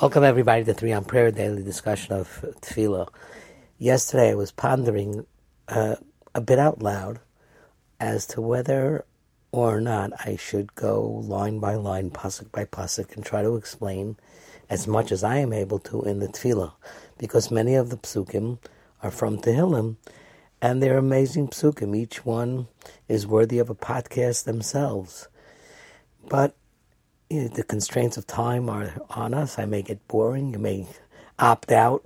Welcome everybody to Three on Prayer Daily Discussion of Tefillah. Yesterday I was pondering uh, a bit out loud as to whether or not I should go line by line, pasuk by pasuk, and try to explain as much as I am able to in the Tefillah, because many of the psukim are from Tehillim, and they're amazing psukim. Each one is worthy of a podcast themselves. But the constraints of time are on us. I may get boring. You may opt out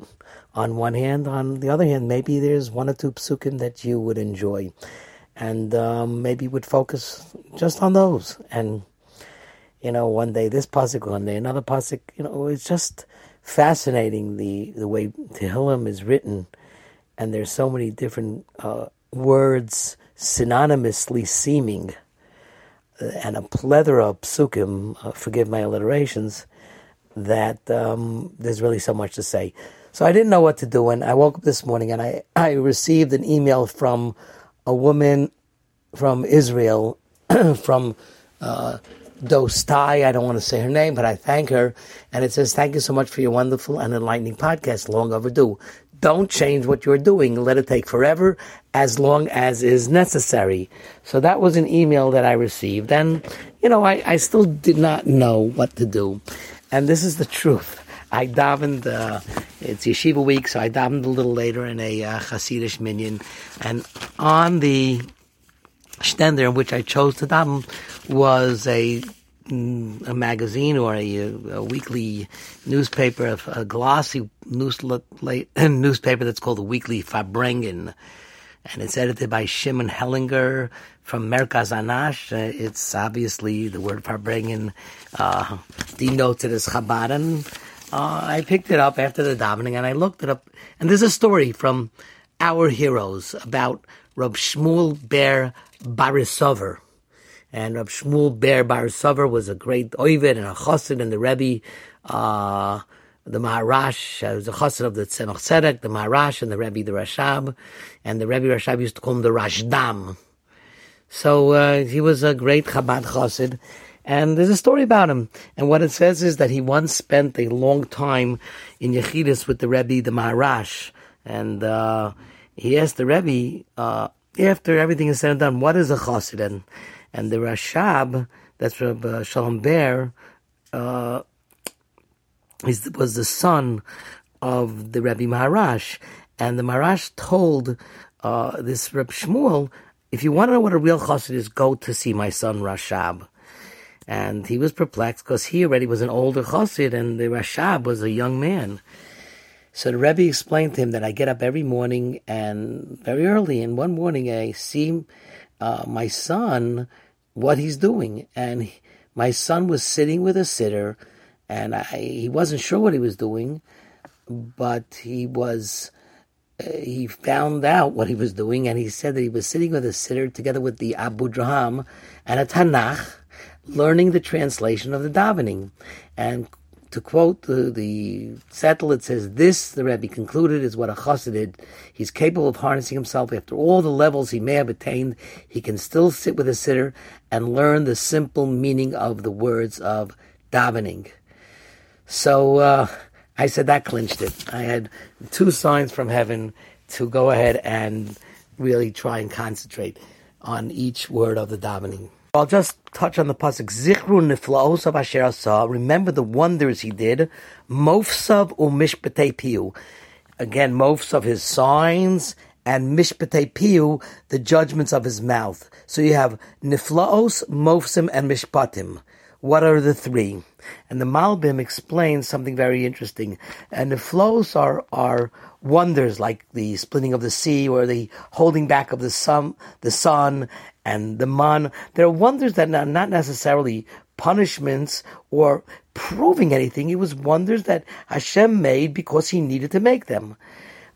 on one hand. On the other hand, maybe there's one or two psukim that you would enjoy. And um, maybe would focus just on those. And, you know, one day this pasuk, one day another pasuk. You know, it's just fascinating the, the way Tehillim is written. And there's so many different uh, words synonymously seeming and a plethora of psukim, uh, forgive my alliterations, that um, there's really so much to say. So I didn't know what to do, and I woke up this morning and I, I received an email from a woman from Israel, from uh, Dostai. I don't want to say her name, but I thank her. And it says, Thank you so much for your wonderful and enlightening podcast. Long overdue. Don't change what you're doing. Let it take forever as long as is necessary. So that was an email that I received. And, you know, I, I still did not know what to do. And this is the truth. I davened, uh, it's Yeshiva week, so I davened a little later in a uh, Hasidic minyan. And on the stender in which I chose to daven was a mm, a magazine or a, a weekly newspaper, a, glossy news, newspaper that's called the Weekly Farbrengen. And it's edited by Shimon Hellinger from Merkaz Anash. Uh, it's obviously the word Farbrengen uh, denotes it as Chabad. Uh, I picked it up after the davening and I looked it up. And there's a story from our heroes about Rab Shmuel Ber Barisover. And Rab Shmuel Ber Barisover was a great oved and a chassid and the Rebbe, uh, the Maharash, uh, a chassid of the Tzemach Tzedek, the Maharash and the Rebbe, the Rashab. And the Rebbe Rashab used to call him the Rashdam. So uh, he was a great Chabad chassid. And there's a story about him. And what it says is that he once spent a long time in Yechidus with the Rebbe, the Maharash. And uh, he asked the Rebbe, uh, after everything is said and done, what is a chassid? And, and the Rashab, that's Rabbi Shalom Ber, was the son of the Rebbe Maharash. And the Maharash told uh, this Reb Shmuel, if you want to know what a real chassid is, go to see my son Rashab. And he was perplexed because he already was an older chassid and the Rashab was a young man. So the Rebbe explained to him that I get up every morning and very early, and one morning I see uh, my son, what he's doing. And my son was sitting with a siddur, and I, he wasn't sure what he was doing, but he was. Uh, he found out what he was doing, and he said that he was sitting with a siddur together with the Abudraham and a Tanakh, learning the translation of the davening. And to quote the, the settle, it says, This, the Rebbe concluded, is what a chassid did. He's capable of harnessing himself after all the levels he may have attained. He can still sit with a siddur and learn the simple meaning of the words of davening. So uh, I said that clinched it. I had two signs from heaven to go ahead and really try and concentrate on each word of the davening. I'll just touch on the pasuk. Zichru niflaosav Asher Asa. Remember the wonders he did. Mofsav umishpatei piu. Again, mofsav his signs and mishpatei piu the judgments of his mouth. So you have niflaos, mofsim, and mishpatim. What are the three? And the Malbim explains something very interesting. And the flows are are wonders like the splitting of the sea or the holding back of the sun, the sun and the man. There are wonders that are not necessarily punishments or proving anything. It was wonders that Hashem made because He needed to make them.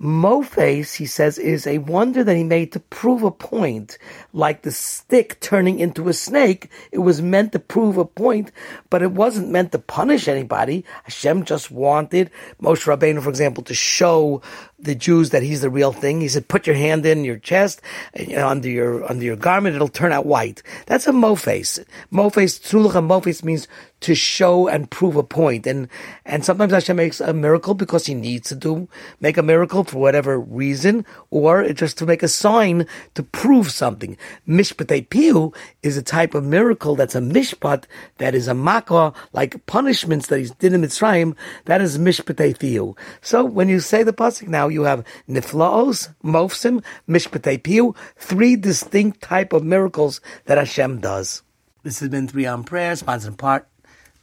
Mofes, he says, is a wonder that he made to prove a point. Like the stick turning into a snake, it was meant to prove a point, but it wasn't meant to punish anybody. Hashem just wanted Moshe Rabbeinu, for example, to show the Jews that he's the real thing. He said, put your hand in your chest, you know, under your, under your garment, it'll turn out white. That's a mofes. Mofes, tzulach mofes means to show and prove a point. And and sometimes Hashem makes a miracle because He needs to do make a miracle for whatever reason, or just to make a sign to prove something. Mishpatei piu is a type of miracle that's a mishpat that is a makah, like punishments that He did in Mitzrayim. That is mishpatei piu. So when you say the pasuk now, you have niflaos, mofsim, mishpatei piu, three distinct type of miracles that Hashem does. This has been Three on Prayer, sponsored in part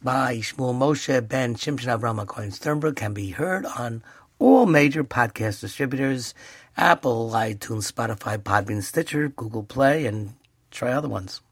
by Shmuel Moshe Ben Shimshon Avram Cohen Sternberg, can be heard on all major podcast distributors, Apple, iTunes, Spotify, Podbean, Stitcher, Google Play, and try other ones.